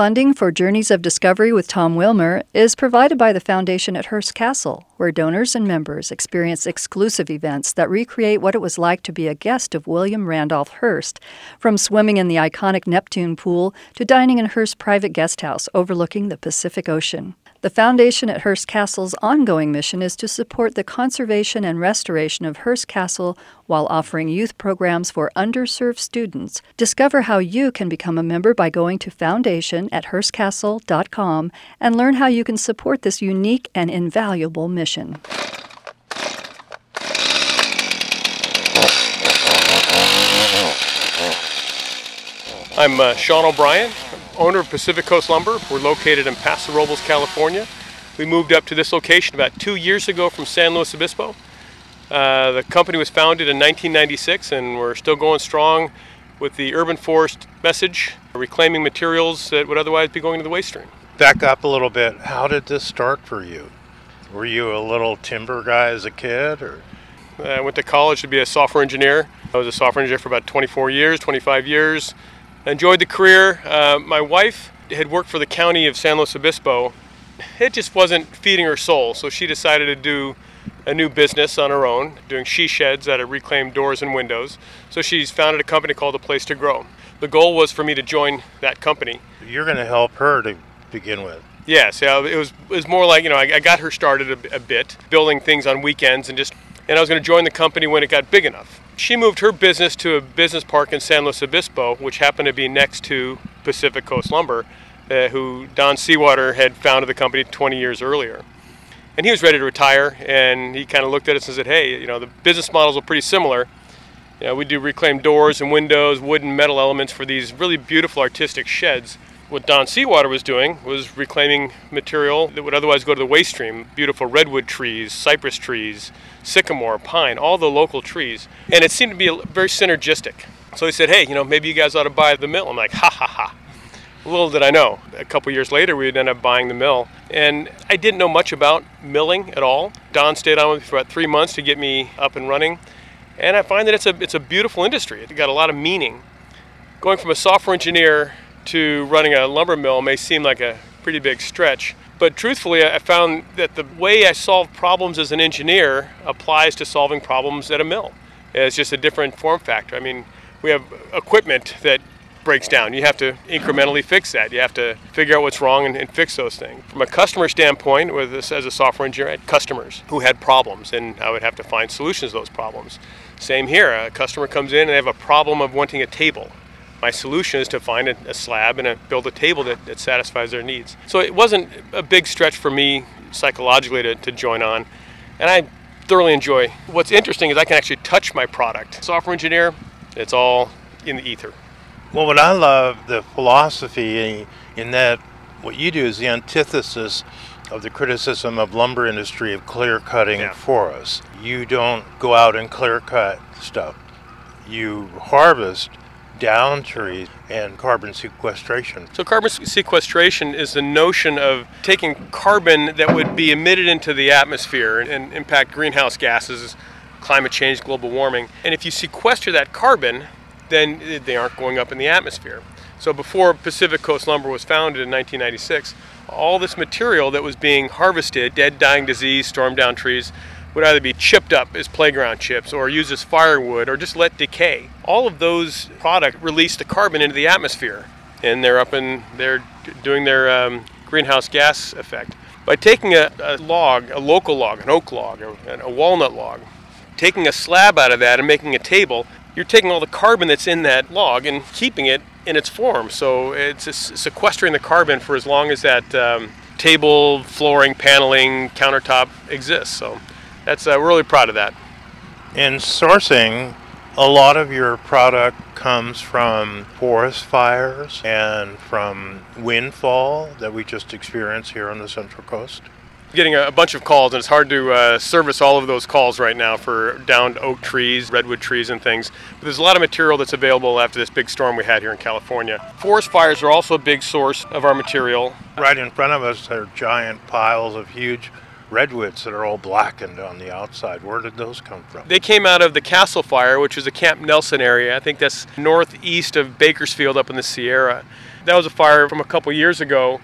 Funding for Journeys of Discovery with Tom Wilmer is provided by the Foundation at Hearst Castle, where donors and members experience exclusive events that recreate what it was like to be a guest of William Randolph Hearst, from swimming in the iconic Neptune pool to dining in Hearst's private guest house overlooking the Pacific Ocean. The Foundation at Hearst Castle's ongoing mission is to support the conservation and restoration of Hearst Castle while offering youth programs for underserved students. Discover how you can become a member by going to foundation at hearstcastle.com and learn how you can support this unique and invaluable mission. I'm uh, Sean O'Brien, owner of Pacific Coast Lumber. We're located in Paso Robles, California. We moved up to this location about two years ago from San Luis Obispo. Uh, the company was founded in 1996 and we're still going strong with the urban forest message, reclaiming materials that would otherwise be going to the waste stream. Back up a little bit. How did this start for you? Were you a little timber guy as a kid or I went to college to be a software engineer. I was a software engineer for about 24 years, 25 years enjoyed the career. Uh, my wife had worked for the county of San Luis Obispo. It just wasn't feeding her soul, so she decided to do a new business on her own, doing she sheds out of reclaimed doors and windows. So she's founded a company called A Place to Grow. The goal was for me to join that company. You're going to help her to begin with. Yes, yeah, it was it was more like you know I, I got her started a, a bit, building things on weekends and just and I was going to join the company when it got big enough. She moved her business to a business park in San Luis Obispo, which happened to be next to Pacific Coast Lumber, uh, who Don Seawater had founded the company 20 years earlier. And he was ready to retire, and he kind of looked at us and said, "Hey, you know, the business models are pretty similar. You know, we do reclaimed doors and windows, wood and metal elements for these really beautiful artistic sheds." What Don Seawater was doing was reclaiming material that would otherwise go to the waste stream. Beautiful redwood trees, cypress trees, sycamore, pine, all the local trees. And it seemed to be very synergistic. So he said, hey, you know, maybe you guys ought to buy the mill. I'm like, ha ha ha. Little did I know. A couple years later, we ended up buying the mill. And I didn't know much about milling at all. Don stayed on with me for about three months to get me up and running. And I find that it's a, it's a beautiful industry. It's got a lot of meaning. Going from a software engineer to running a lumber mill may seem like a pretty big stretch. But truthfully, I found that the way I solve problems as an engineer applies to solving problems at a mill. It's just a different form factor. I mean, we have equipment that breaks down. You have to incrementally fix that. You have to figure out what's wrong and, and fix those things. From a customer standpoint, with this as a software engineer, I had customers who had problems, and I would have to find solutions to those problems. Same here. A customer comes in and they have a problem of wanting a table my solution is to find a, a slab and a, build a table that, that, satisfies their needs. So it wasn't a big stretch for me psychologically to, to join on, and I thoroughly enjoy. What's interesting is I can actually touch my product. Software engineer, it's all in the ether. Well, what I love the philosophy in that what you do is the antithesis of the criticism of lumber industry of clear cutting yeah. forests. You don't go out and clear cut stuff. You harvest down trees and carbon sequestration. So, carbon sequestration is the notion of taking carbon that would be emitted into the atmosphere and impact greenhouse gases, climate change, global warming. And if you sequester that carbon, then they aren't going up in the atmosphere. So, before Pacific Coast Lumber was founded in 1996, all this material that was being harvested, dead, dying, disease, storm down trees, would either be chipped up as playground chips or used as firewood or just let decay. All of those products release the carbon into the atmosphere and they're up in they're doing their um, greenhouse gas effect. By taking a, a, log, a local log, an oak log, or a walnut log, taking a slab out of that and making a table, you're taking all the carbon that's in that log and keeping it in its form. So it's sequestering the carbon for as long as that um, table, flooring, paneling, countertop exists. So that's uh, we're really proud of that. In sourcing, a lot of your product comes from forest fires and from windfall that we just experienced here on the Central Coast. Getting a, bunch of calls, and it's hard to uh, service all of those calls right now for downed oak trees, redwood trees, and things. But there's a lot of material that's available after this big storm we had here in California. Forest fires are also a big source of our material. Right in front of us are giant piles of huge redwoods that are all blackened on the outside. Where did those come from? They came out of the Castle Fire, which was a Camp Nelson area. I think that's northeast of Bakersfield up in the Sierra. That was a fire from a couple years ago,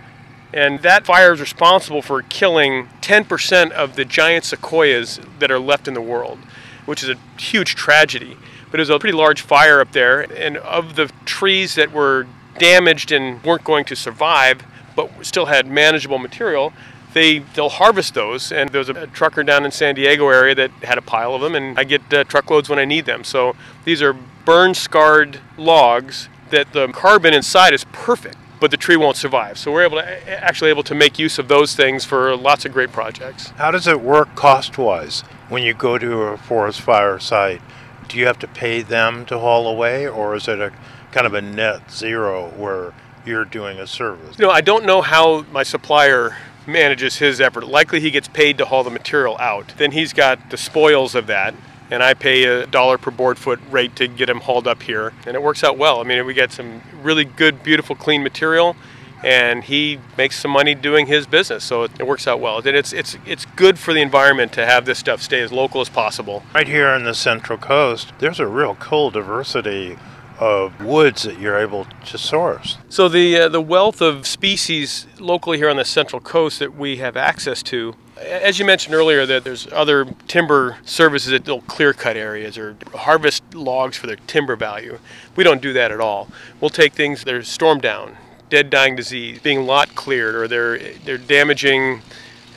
and that fire is responsible for killing 10% of the giant sequoias that are left in the world, which is a huge tragedy. But it was a pretty large fire up there, and of the trees that were damaged and weren't going to survive, but still had manageable material, they they'll harvest those. And there's was a, trucker down in San Diego area that had a pile of them, and I get uh, truckloads when I need them. So these are burn scarred logs that the carbon inside is perfect but the tree won't survive. So we're able to actually able to make use of those things for lots of great projects. How does it work cost-wise when you go to a forest fire site? Do you have to pay them to haul away, or is it a kind of a net zero where you're doing a service? No, I don't know how my supplier manages his effort. Likely he gets paid to haul the material out. Then he's got the spoils of that and I pay a dollar per board foot rate to get him hauled up here, and it works out well. I mean, we get some really good, beautiful, clean material, and he makes some money doing his business, so it, works out well. And it's it's it's good for the environment to have this stuff stay as local as possible. Right here on the Central Coast, there's a real cool diversity of woods that you're able to source. So the uh, the wealth of species locally here on the Central Coast that we have access to as you mentioned earlier, that there's other timber services that will clear cut areas or harvest logs for their timber value. We don't do that at all. We'll take things that are storm down, dead, dying disease, being lot cleared, or they're they're damaging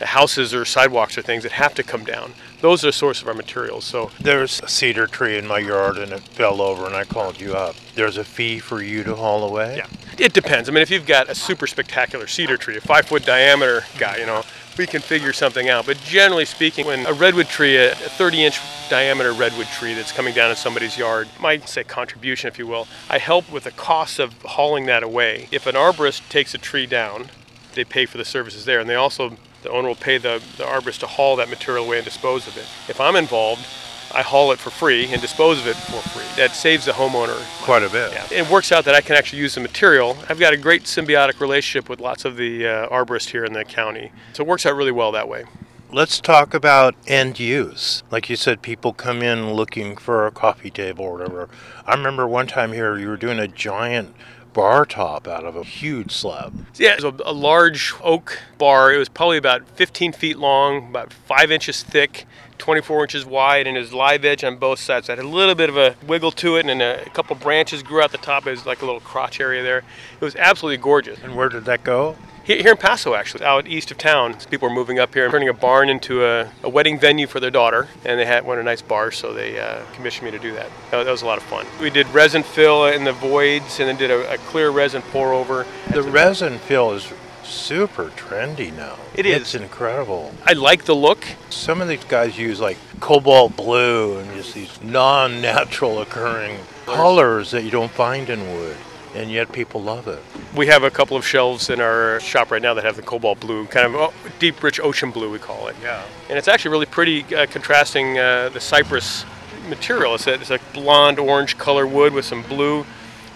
houses or sidewalks or things that have to come down. Those are the source of our materials. So there's a cedar tree in my yard and it fell over and I called you up. There's a fee for you to haul away. Yeah, it depends. I mean, if you've got a super spectacular cedar tree, a five foot diameter guy, you know, we can figure something out. But generally speaking, when a redwood tree, a 30 inch diameter redwood tree that's coming down in somebody's yard, might say contribution, if you will, I help with the cost of hauling that away. If an arborist takes a tree down, they pay for the services there, and they also the owner will pay the, the arborist to haul that material away and dispose of it. If I'm involved, I haul it for free and dispose of it for free. That saves the homeowner quite a bit. Yeah. It works out that I can actually use the material. I've got a great symbiotic relationship with lots of the uh, arborists here in the county. So it works out really well that way. Let's talk about end use. Like you said, people come in looking for a coffee table or whatever. I remember one time here you were doing a giant bar top out of a huge slab. Yeah, it was a, a, large oak bar. It was probably about 15 feet long, about five inches thick, 24 inches wide, and it was live edge on both sides. So it had a little bit of a wiggle to it, and a, a couple branches grew out the top. It was like a little crotch area there. It was absolutely gorgeous. And where did that go? Here in Paso, actually, out east of town. People were moving up here and turning a barn into a, a wedding venue for their daughter, and they had one a nice bar, so they uh, commissioned me to do that. that. that. was a lot of fun. We did resin fill in the voids, and then did a, a clear resin pour over. The resin fill is super trendy now. It is. It's incredible. I like the look. Some of these guys use like cobalt blue and just these non-natural occurring colors that you don't find in wood and yet people love it. We have a couple of shelves in our shop right now that have the cobalt blue, kind of oh, deep, rich ocean blue, we call it. Yeah. And it's actually really pretty, uh, contrasting uh, the cypress material. It's a, it's a blonde orange color wood with some blue.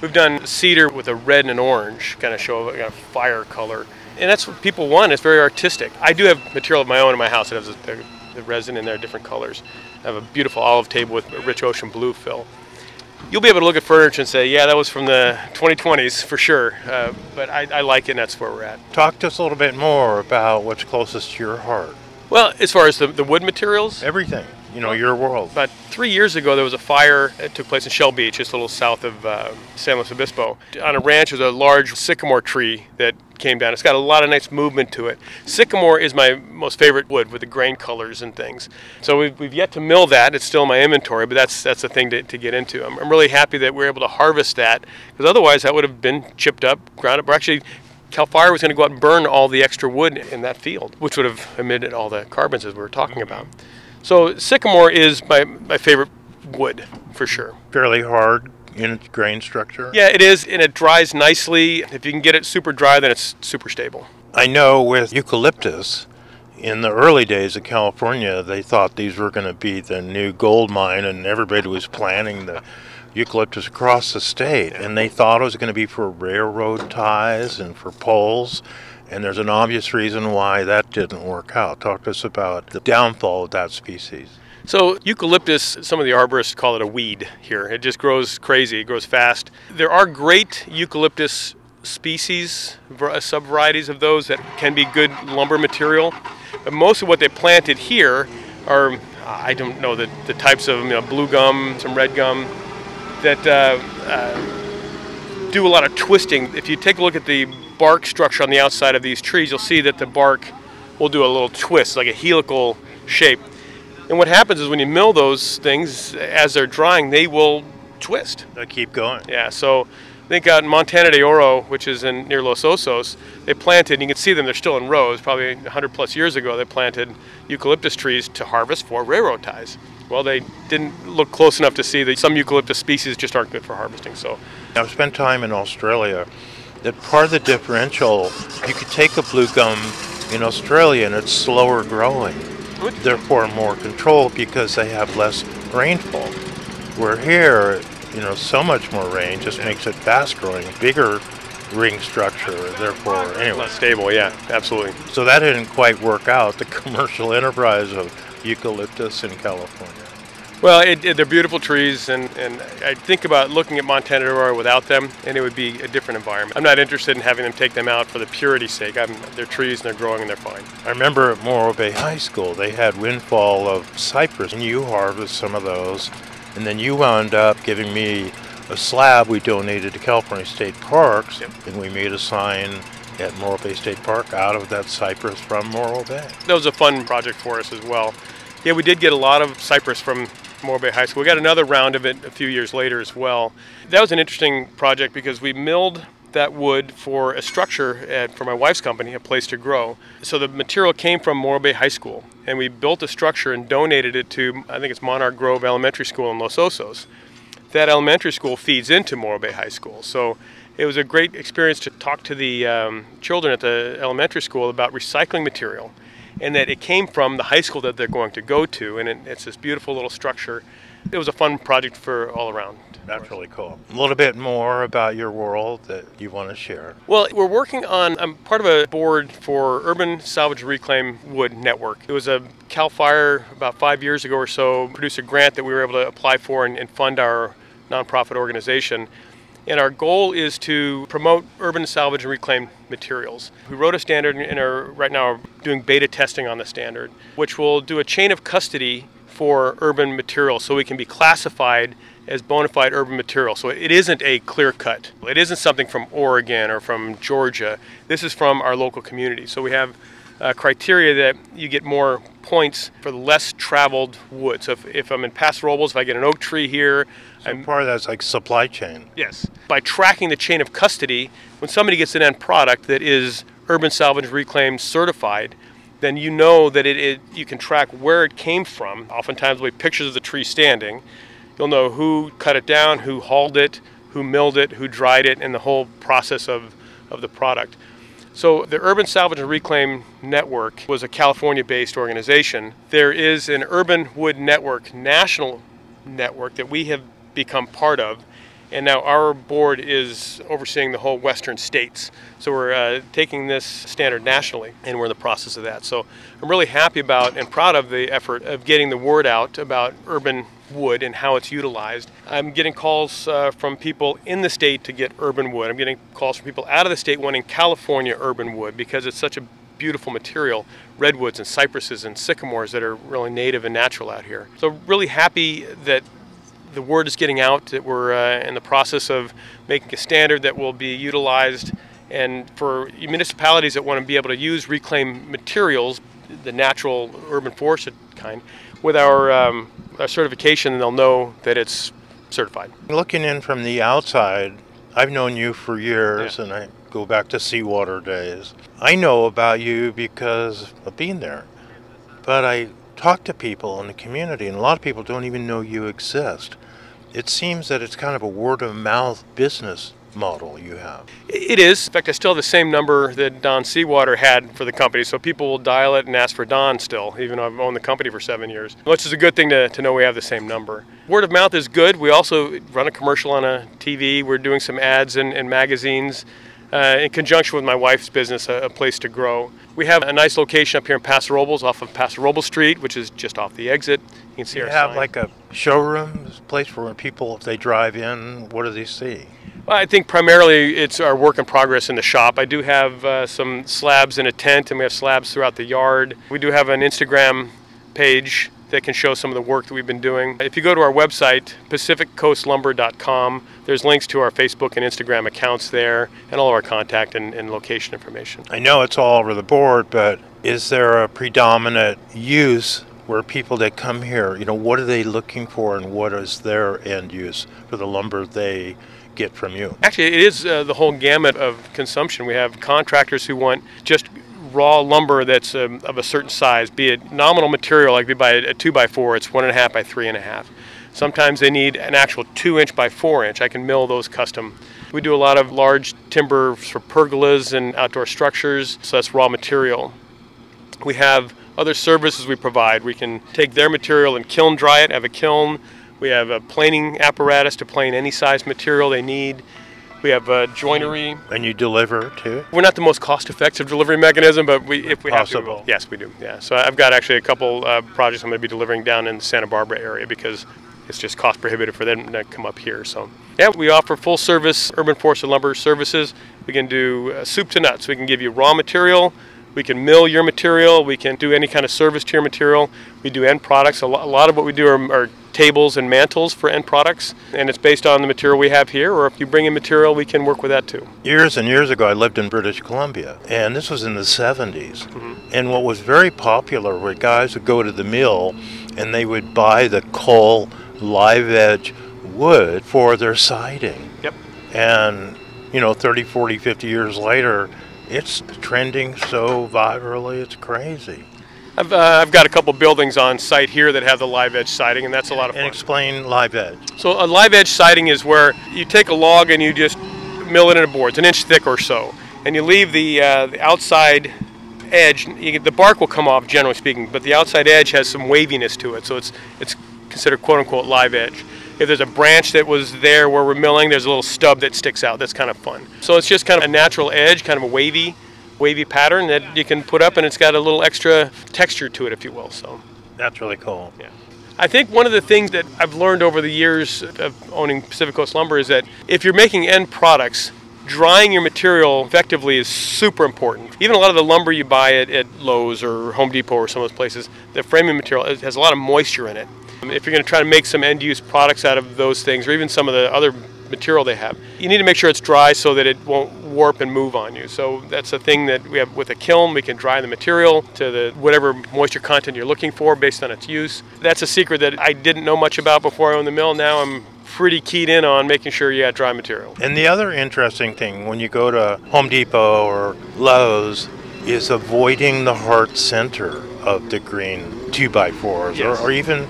We've done cedar with a red and an orange, kind of show kind of fire color. And that's what people want. It's very artistic. I do have material of my own in my house that has the, the resin in there, different colors. I have a beautiful olive table with a rich ocean blue fill you'll be able to look at furniture and say, yeah, that was from the 2020s for sure. Uh, but I, I, like it, and that's where we're at. Talk to us a little bit more about what's closest to your heart. Well, as far as the, the wood materials, everything you know, your world. About three years ago, there was a fire that took place in Shell Beach, just a little south of uh, San Luis Obispo. On a ranch, there's a large sycamore tree that came down. It's got a lot of nice movement to it. Sycamore is my most favorite wood with the grain colors and things. So we've, we've yet to mill that. It's still in my inventory, but that's that's a thing to, to get into. I'm, I'm really happy that we're able to harvest that because otherwise that would have been chipped up, ground up. We're actually Cal Fire was going to go out and burn all the extra wood in that field, which would have emitted all the carbons as we were talking about. So sycamore is my, my favorite wood for sure. Fairly hard in its grain structure. Yeah, it is, and it dries nicely. If you can get it super dry, then it's super stable. I know with eucalyptus, in the early days of California, they thought these were going to be the new gold mine, and everybody was planting the eucalyptus across the state, and they thought it was going to be for railroad ties and for poles. And there's an obvious reason why that didn't work out. Talk to us about the downfall of that species. So, eucalyptus, some of the arborists call it a weed here. It just grows crazy, it grows fast. There are great eucalyptus species, sub varieties of those that can be good lumber material. But most of what they planted here are, I don't know, the, the types of you know, blue gum, some red gum, that uh, uh, do a lot of twisting. If you take a look at the bark structure on the outside of these trees, you'll see that the bark will do a little twist, like a helical shape. And what happens is when you mill those things, as they're drying, they will twist. They'll keep going. Yeah, so I think out in Montana de Oro, which is in near Los Osos, they planted, And you can see them, they're still in rows, probably 100 plus years ago, they planted eucalyptus trees to harvest for railroad ties. Well, they didn't look close enough to see that some eucalyptus species just aren't good for harvesting. So I've spent time in Australia. That part of the differential, you could take a blue gum in Australia and it's slower growing, therefore more controlled because they have less rainfall. Where here, you know, so much more rain just makes it fast growing, bigger ring structure, therefore, anyway. Less stable, yeah, absolutely. So that didn't quite work out, the commercial enterprise of eucalyptus in California. Well, it, it, they're beautiful trees, and, and I think about looking at Montana de Oro without them, and it would be a different environment. I'm not interested in having them take them out for the purity's sake. I'm, they're trees, and they're growing, and they're fine. I remember at Morro Bay High School, they had windfall of cypress, and you harvest some of those, and then you wound up giving me a slab we donated to California State Parks, yep. and we made a sign at Morro Bay State Park out of that cypress from Morro Bay. That was a fun project for us as well. Yeah, we did get a lot of cypress from Morro Bay High School. We got another round of it a few years later as well. That was an interesting project because we milled that wood for a structure at, for my wife's company, a place to grow. So the material came from Morro Bay High School, and we built a structure and donated it to I think it's Monarch Grove Elementary School in Los Osos. That elementary school feeds into Morro Bay High School, so it was a great experience to talk to the um, children at the elementary school about recycling material and that it came from the high school that they're going to go to, and it, it's this beautiful little structure. It was a fun project for all around. That's really cool. A little bit more about your world that you want to share. Well, we're working on, I'm part of a board for Urban Salvage Reclaim Wood Network. It was a CAL FIRE about five years ago or so, produced a grant that we were able to apply for and, and fund our nonprofit organization. And our goal is to promote urban salvage and reclaimed materials. We wrote a standard and are right now doing beta testing on the standard, which will do a chain of custody for urban materials so we can be classified as bona fide urban material. So it isn't a clear cut. It isn't something from Oregon or from Georgia. This is from our local community. So we have uh, criteria that you get more points for the less traveled wood. So if, if I'm in Paso Robles, if I get an oak tree here, so I'm part of that's like supply chain. Yes. By tracking the chain of custody, when somebody gets an end product that is urban salvage reclaimed certified, then you know that it, it you can track where it came from. Oftentimes, we pictures of the tree standing. You'll know who cut it down, who hauled it, who milled it, who dried it, and the whole process of, of the product. So, the Urban Salvage and Reclaim Network was a California based organization. There is an Urban Wood Network national network that we have become part of. And now our board is overseeing the whole western states. So we're uh, taking this standard nationally, and we're in the process of that. So I'm really happy about and proud of the effort of getting the word out about urban wood and how it's utilized. I'm getting calls uh, from people in the state to get urban wood. I'm getting calls from people out of the state wanting California urban wood because it's such a beautiful material redwoods and cypresses and sycamores that are really native and natural out here. So, really happy that the word is getting out that we're uh, in the process of making a standard that will be utilized. And for municipalities that want to be able to use reclaimed materials, the natural urban forest kind, with our, um, our certification, they'll know that it's certified. Looking in from the outside, I've known you for years, yeah. and I go back to seawater days. I know about you because of being there, but I talk to people in the community, and a lot of people don't even know you exist. It seems that it's kind of a word of mouth business model you have. It is. In fact, I still have the same number that Don Seawater had for the company, so people will dial it and ask for Don still, even though I've owned the company for seven years, which is a good thing to, to know we have the same number. Word of mouth is good. We also run a commercial on a TV. We're doing some ads in, in magazines uh, in conjunction with my wife's business, a, a, place to grow. We have a nice location up here in Paso Robles, off of Paso Robles Street, which is just off the exit. You can see you our have sign. like a showroom, place for when people, if they drive in, what do they see? Well, I think primarily it's our work in progress in the shop. I do have uh, some slabs in a tent, and we have slabs throughout the yard. We do have an Instagram page that can show some of the work that we've been doing. If you go to our website, pacificcoastlumber.com, there's links to our Facebook and Instagram accounts there and all of our contact and, and location information. I know it's all over the board, but is there a predominant use where people that come here, you know, what are they looking for and what is their end use for the lumber they get from you? Actually, it is uh, the whole gamut of consumption. We have contractors who want just raw lumber that's um, of a certain size, be it nominal material, like we buy a two by four, it's one and a half by three and a half. Sometimes they need an actual two inch by four inch. I can mill those custom. We do a lot of large timber for pergolas and outdoor structures, so that's raw material. We have other services we provide. We can take their material and kiln dry it, have a kiln. We have a planing apparatus to plane any size material they need. We have uh, joinery. And you deliver too? We're not the most cost-effective delivery mechanism, but we, if we Possible. have to, yes, we do. Yeah. So I've got actually a couple uh, projects I'm going to be delivering down in the Santa Barbara area because it's just cost prohibitive for them to come up here. So yeah, we offer full-service urban forest and lumber services. We can do uh, soup to nuts. We can give you raw material. We can mill your material. We can do any kind of service to your material. We do end products. A, lo- a lot of what we do are, are tables and mantles for end products, and it's based on the material we have here. Or if you bring in material, we can work with that too. Years and years ago, I lived in British Columbia, and this was in the 70s. Mm-hmm. And what was very popular were guys would go to the mill and they would buy the coal live edge wood for their siding. Yep. And, you know, 30, 40, 50 years later, it's trending so virally, it's crazy. I've, uh, I've got a couple buildings on site here that have the live edge siding, and that's a lot of fun. And explain live edge. So a live edge siding is where you take a log and you just mill it into boards, an inch thick or so, and you leave the, uh, the outside edge. You get, the bark will come off, generally speaking, but the outside edge has some waviness to it, so it's it's considered quote unquote live edge. If there's a branch that was there where we're milling, there's a little stub that sticks out. That's kind of fun. So it's just kind of a natural edge, kind of a wavy, wavy pattern that you can put up, and it's got a little extra texture to it, if you will. So. That's really cool. Yeah. I think one of the things that I've learned over the years of owning Pacific Coast Lumber is that if you're making end products, drying your material effectively is super important. Even a lot of the lumber you buy at, at Lowe's or Home Depot or some of those places, the framing material has a lot of moisture in it. If you're going to try to make some end use products out of those things, or even some of the other material they have, you need to make sure it's dry so that it won't warp and move on you. So that's a thing that we have with a kiln. We can dry the material to the whatever moisture content you're looking for based on its use. That's a secret that I didn't know much about before I owned the mill. Now I'm pretty keyed in on making sure you got dry material. And the other interesting thing when you go to Home Depot or Lowe's is avoiding the heart center of the green 2x4s Yes. or, or even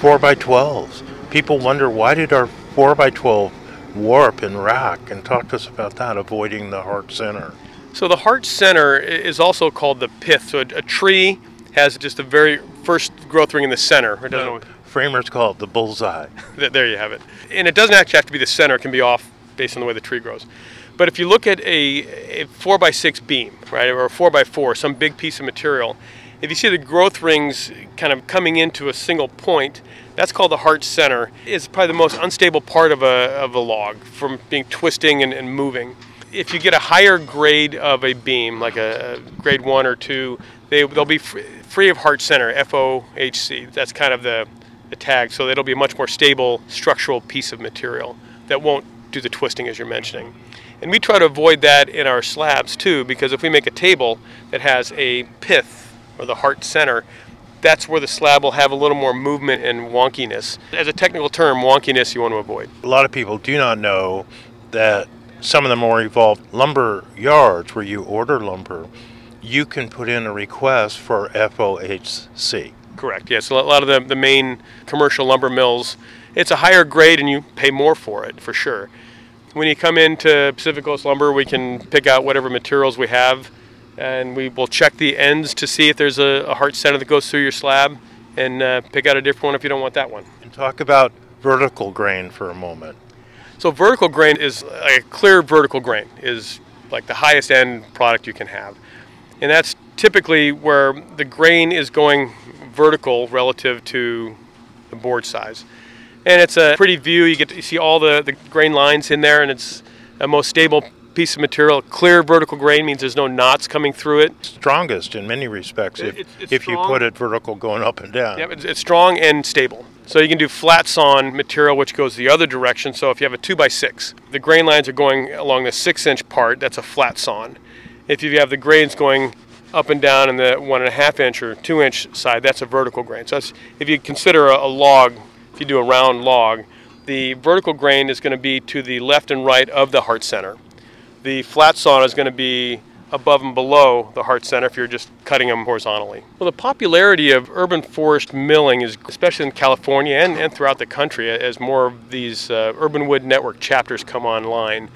4x12s. People wonder why did our 4x12 warp and rack? And talk to us about that, avoiding the heart center. So the heart center is also called the pith. So a, a tree has just the very first growth ring in the center. It doesn't. Framers call it the bullseye. Th- There you have it. And it doesn't actually have to be the center. It can be off based on the way the tree grows. But if you look at a, a four by six beam, right, or a four by four, some big piece of material, if you see the growth rings kind of coming into a single point, that's called the heart center. It's probably the most unstable part of a, of a log from being twisting and, and moving. If you get a higher grade of a beam, like a, a grade one or two, they, they'll be free, free of heart center, FOHC. That's kind of the, the tag. So it'll be a much more stable structural piece of material that won't do the twisting as you're mentioning. And we try to avoid that in our slabs too, because if we make a table that has a pith or the heart center, that's where the slab will have a little more movement and wonkiness. As a technical term, wonkiness you want to avoid. A lot of people do not know that some of the more evolved lumber yards where you order lumber, you can put in a request for FOHC. Correct. Yes, a lot of the, the main commercial lumber mills, it's a higher grade and you pay more for it for sure. When you come into Pacific Coast Lumber, we can pick out whatever materials we have and we will check the ends to see if there's a, a heart center that goes through your slab and uh, pick out a different one if you don't want that one. And talk about vertical grain for a moment. So vertical grain is a clear vertical grain is like the highest end product you can have. And that's typically where the grain is going vertical relative to the board size. And it's a pretty view. You get to see all the, the grain lines in there and it's a most stable piece of material. Clear vertical grain means there's no knots coming through it. Strongest in many respects if, It- it's if you put it vertical going up and down. Yep, it's, it's strong and stable. So you can do flat sawn material, which goes the other direction. So if you have a two by six, the grain lines are going along the six inch part. That's a flat sawn. If you have the grains going up and down in the one and a half inch or two inch side, that's a vertical grain. So that's, if you consider a, a log, if you do a round log, the vertical grain is going to be to the left and right of the heart center. The flat sawn is going to be above and below the heart center if you're just cutting them horizontally. Well, the popularity of urban forest milling is, especially in California and, and throughout the country, as more of these uh, urban wood network chapters come online.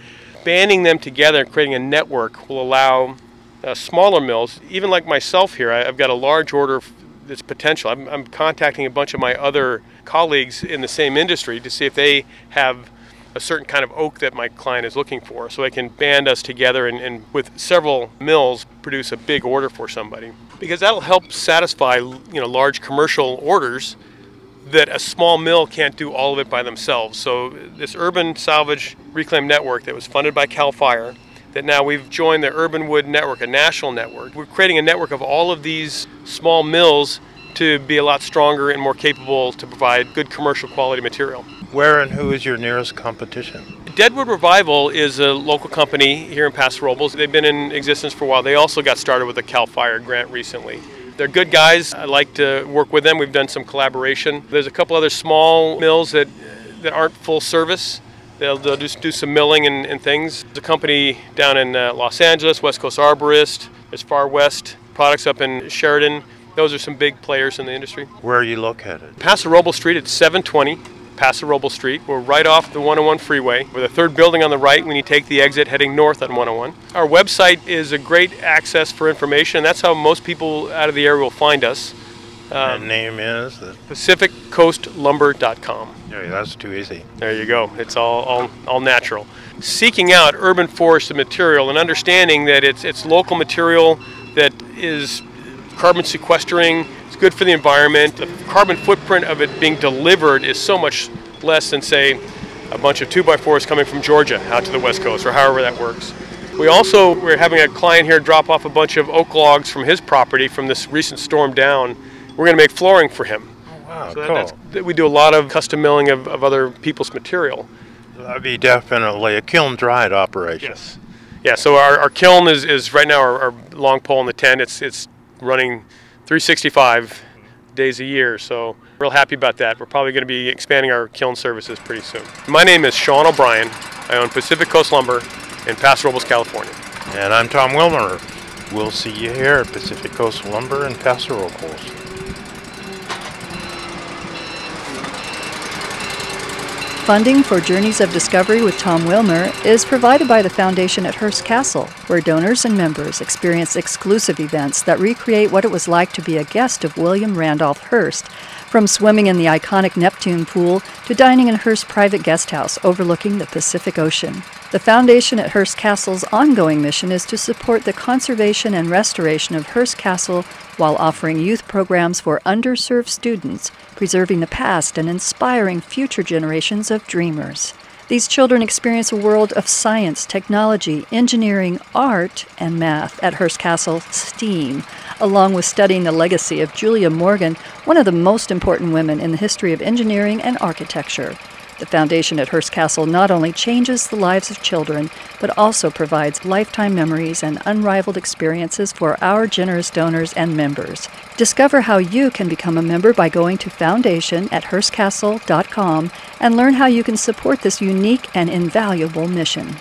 Banding them together and creating a network will allow uh, smaller mills, even like myself here, I, I've got a large order that's potential. I'm, I'm contacting a bunch of my other colleagues in the same industry to see if they have a certain kind of oak that my client is looking for so I can band us together and, and with several mills produce a big order for somebody. Because that'll help satisfy you know large commercial orders that a small mill can't do all of it by themselves. So this urban salvage reclaim network that was funded by cal fire that now we've joined the urban wood network a national network. We're creating a network of all of these small mills to be a lot stronger and more capable to provide good commercial quality material Where and who is your nearest competition? Deadwood Revival is a local company here in Paso Robles. They've been in existence for a while. They also got started with a CAL FIRE grant recently. They're good guys. I like to work with them. We've done some collaboration. There's a couple other small mills that, that aren't full service. They'll, they'll just do some milling and, and things. There's a company down in uh, Los Angeles, West Coast Arborist. There's Far West products up in Sheridan. Those are some big players in the industry. Where are you located? Paso Robles Street at 720 Paso Robles Street. We're right off the 101 freeway. We're the third building on the right when you take the exit heading north on 101. Our website is a great access for information. That's how most people out of the area will find us. and um, name is the, PacificCoastLumber.com. yeah, that's too easy. There you go. It's all, all, all natural. Seeking out urban forested material and understanding that it's, it's local material that is carbon sequestering, it's good for the environment. The carbon footprint of it being delivered is so much less than, say, a bunch of 2x4s coming from Georgia out to the West Coast or however that works. We also, we're having a client here drop off a bunch of oak logs from his property from this recent storm down. We're going to make flooring for him. Oh, wow, So that- cool. that's, we do a lot of custom milling of, of other people's material. That'd be definitely a kiln dried operation. Yes. Yeah, so our, our kiln is, is right now our, our long pole in the tent. It's, it's running 365 days a year, so real happy about that. We're probably going to be expanding our kiln services pretty soon. My name is Sean O'Brien. I own Pacific Coast Lumber in Paso Robles, California. And I'm Tom Wilmer. We'll see you here at Pacific Coast Lumber in Paso Robles. Funding for Journeys of Discovery with Tom Wilmer is provided by the Foundation at Hearst Castle, where donors and members experience exclusive events that recreate what it was like to be a guest of William Randolph Hearst, from swimming in the iconic Neptune pool to dining in Hearst's private guest house overlooking the Pacific Ocean. The Foundation at Hearst Castle's ongoing mission is to support the conservation and restoration of Hearst Castle while offering youth programs for underserved students, preserving the past and inspiring future generations of dreamers. These children experience a world of science, technology, engineering, art, and math at Hearst Castle STEAM, along with studying the legacy of Julia Morgan, one of the most important women in the history of engineering and architecture. The foundation at Hearst Castle not only changes the lives of children, but also provides lifetime memories and unrivaled experiences for our generous donors and members. Discover how you can become a member by going to foundation at hearstcastle.com and learn how you can support this unique and invaluable mission.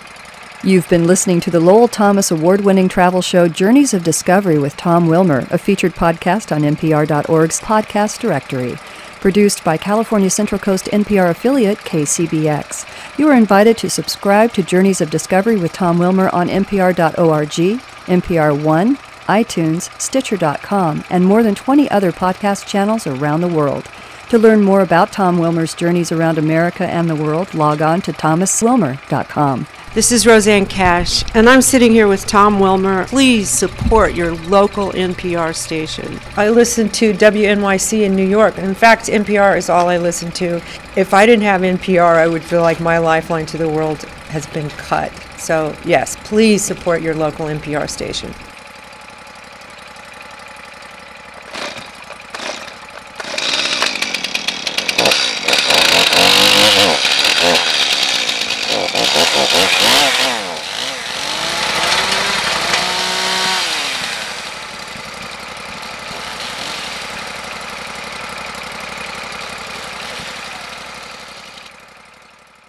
You've been listening to the Lowell Thomas award winning travel show Journeys of Discovery with Tom Wilmer, a featured podcast on NPR.org's podcast directory. Produced by California Central Coast NPR affiliate KCBX. You are invited to subscribe to Journeys of Discovery with Tom Wilmer on NPR.org, NPR One, iTunes, Stitcher.com, and more than 20 other podcast channels around the world. To learn more about Tom Wilmer's journeys around America and the world, log on to thomaswilmer.com. This is Rosanne Cash, and I'm sitting here with Tom Wilmer. Please support your local NPR station. I listen to WNYC in New York. In fact, NPR is all I listen to. If I didn't have NPR, I would feel like my lifeline to the world has been cut. So, yes, please support your local NPR station.